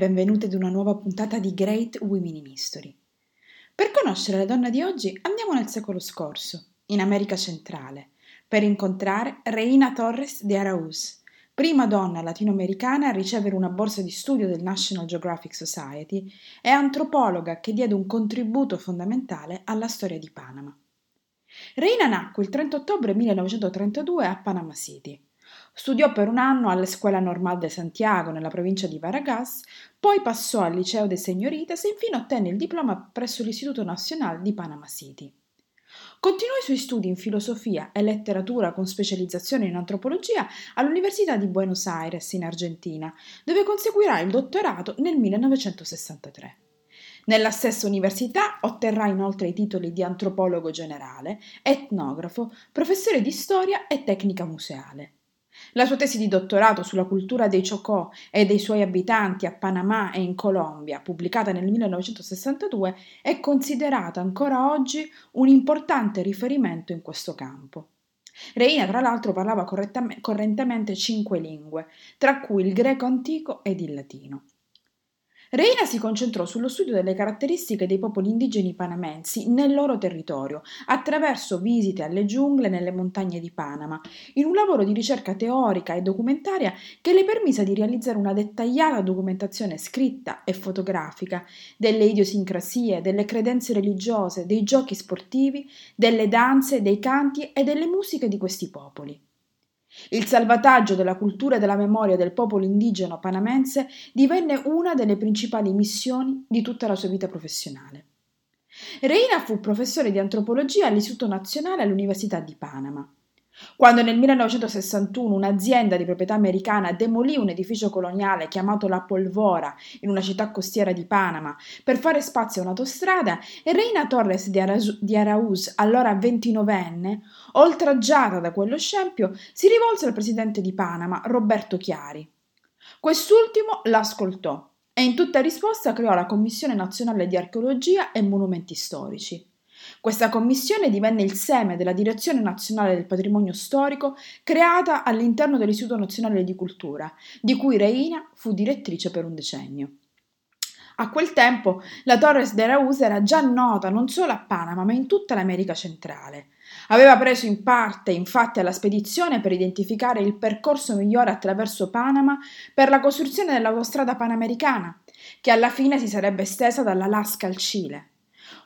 benvenute ad una nuova puntata di Great Women in History. Per conoscere la donna di oggi andiamo nel secolo scorso, in America centrale, per incontrare Reina Torres de Araúz, prima donna latinoamericana a ricevere una borsa di studio del National Geographic Society e antropologa che diede un contributo fondamentale alla storia di Panama. Reina nacque il 30 ottobre 1932 a Panama City. Studiò per un anno alla Scuola Normal de Santiago nella provincia di Varagas, poi passò al Liceo de Señoritas e infine ottenne il diploma presso l'Istituto Nazionale di Panama City. Continuò i suoi studi in filosofia e letteratura con specializzazione in antropologia all'Università di Buenos Aires in Argentina, dove conseguirà il dottorato nel 1963. Nella stessa università otterrà inoltre i titoli di antropologo generale, etnografo, professore di storia e tecnica museale. La sua tesi di dottorato sulla cultura dei Chocó e dei suoi abitanti a Panama e in Colombia, pubblicata nel 1962, è considerata ancora oggi un importante riferimento in questo campo. Reina, tra l'altro, parlava correntemente cinque lingue, tra cui il greco antico ed il latino. Reina si concentrò sullo studio delle caratteristiche dei popoli indigeni panamensi nel loro territorio, attraverso visite alle giungle nelle montagne di Panama, in un lavoro di ricerca teorica e documentaria che le permise di realizzare una dettagliata documentazione scritta e fotografica delle idiosincrasie, delle credenze religiose, dei giochi sportivi, delle danze, dei canti e delle musiche di questi popoli. Il salvataggio della cultura e della memoria del popolo indigeno panamense divenne una delle principali missioni di tutta la sua vita professionale. Reina fu professore di antropologia all'Istituto Nazionale all'Università di Panama. Quando nel 1961 un'azienda di proprietà americana demolì un edificio coloniale chiamato La Polvora in una città costiera di Panama per fare spazio a un'autostrada, Reina Torres di Araúz, allora 29enne, oltraggiata da quello scempio, si rivolse al presidente di Panama, Roberto Chiari. Quest'ultimo l'ascoltò e in tutta risposta creò la Commissione nazionale di archeologia e monumenti storici. Questa commissione divenne il seme della Direzione Nazionale del Patrimonio Storico creata all'interno dell'Istituto Nazionale di Cultura, di cui Reina fu direttrice per un decennio. A quel tempo la Torres de Araúz era già nota non solo a Panama, ma in tutta l'America centrale. Aveva preso in parte, infatti, alla spedizione per identificare il percorso migliore attraverso Panama per la costruzione dell'autostrada panamericana, che alla fine si sarebbe estesa dall'Alaska al Cile.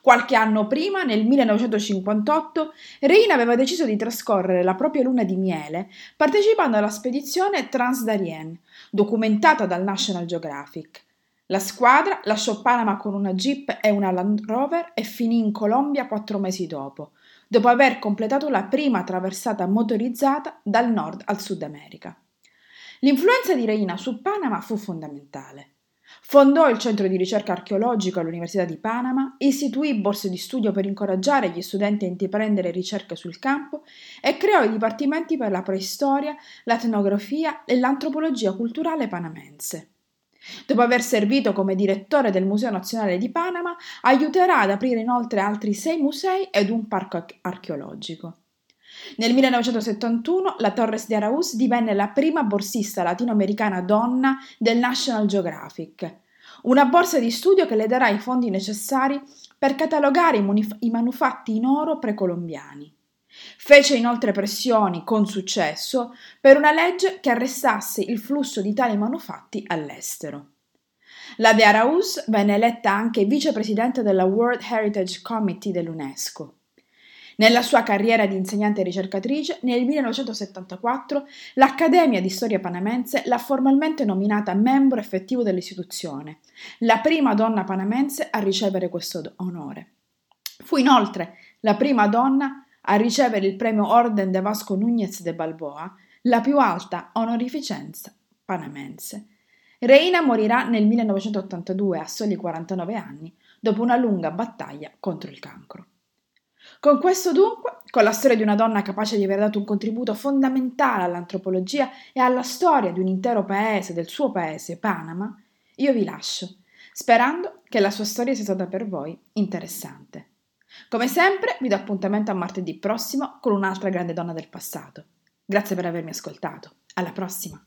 Qualche anno prima, nel 1958, Reina aveva deciso di trascorrere la propria luna di miele partecipando alla spedizione Transdarien, documentata dal National Geographic. La squadra lasciò Panama con una Jeep e una Land Rover e finì in Colombia quattro mesi dopo, dopo aver completato la prima traversata motorizzata dal nord al Sud America. L'influenza di Reina su Panama fu fondamentale. Fondò il centro di ricerca archeologico all'Università di Panama, istituì borse di studio per incoraggiare gli studenti a intraprendere ricerche sul campo e creò i dipartimenti per la preistoria, l'etnografia e l'antropologia culturale panamense. Dopo aver servito come direttore del Museo Nazionale di Panama, aiuterà ad aprire inoltre altri sei musei ed un parco archeologico. Nel 1971 la Torres de Araúz divenne la prima borsista latinoamericana donna del National Geographic, una borsa di studio che le darà i fondi necessari per catalogare i, munif- i manufatti in oro precolombiani. Fece inoltre pressioni, con successo, per una legge che arrestasse il flusso di tali manufatti all'estero. La De Araúz venne eletta anche vicepresidente della World Heritage Committee dell'UNESCO. Nella sua carriera di insegnante e ricercatrice, nel 1974 l'Accademia di Storia Panamense l'ha formalmente nominata membro effettivo dell'istituzione, la prima donna panamense a ricevere questo onore. Fu inoltre la prima donna a ricevere il premio Orden de Vasco Núñez de Balboa, la più alta onorificenza panamense. Reina morirà nel 1982 a soli 49 anni, dopo una lunga battaglia contro il cancro. Con questo dunque, con la storia di una donna capace di aver dato un contributo fondamentale all'antropologia e alla storia di un intero paese, del suo paese, Panama, io vi lascio, sperando che la sua storia sia stata per voi interessante. Come sempre, vi do appuntamento a martedì prossimo con un'altra grande donna del passato. Grazie per avermi ascoltato. Alla prossima!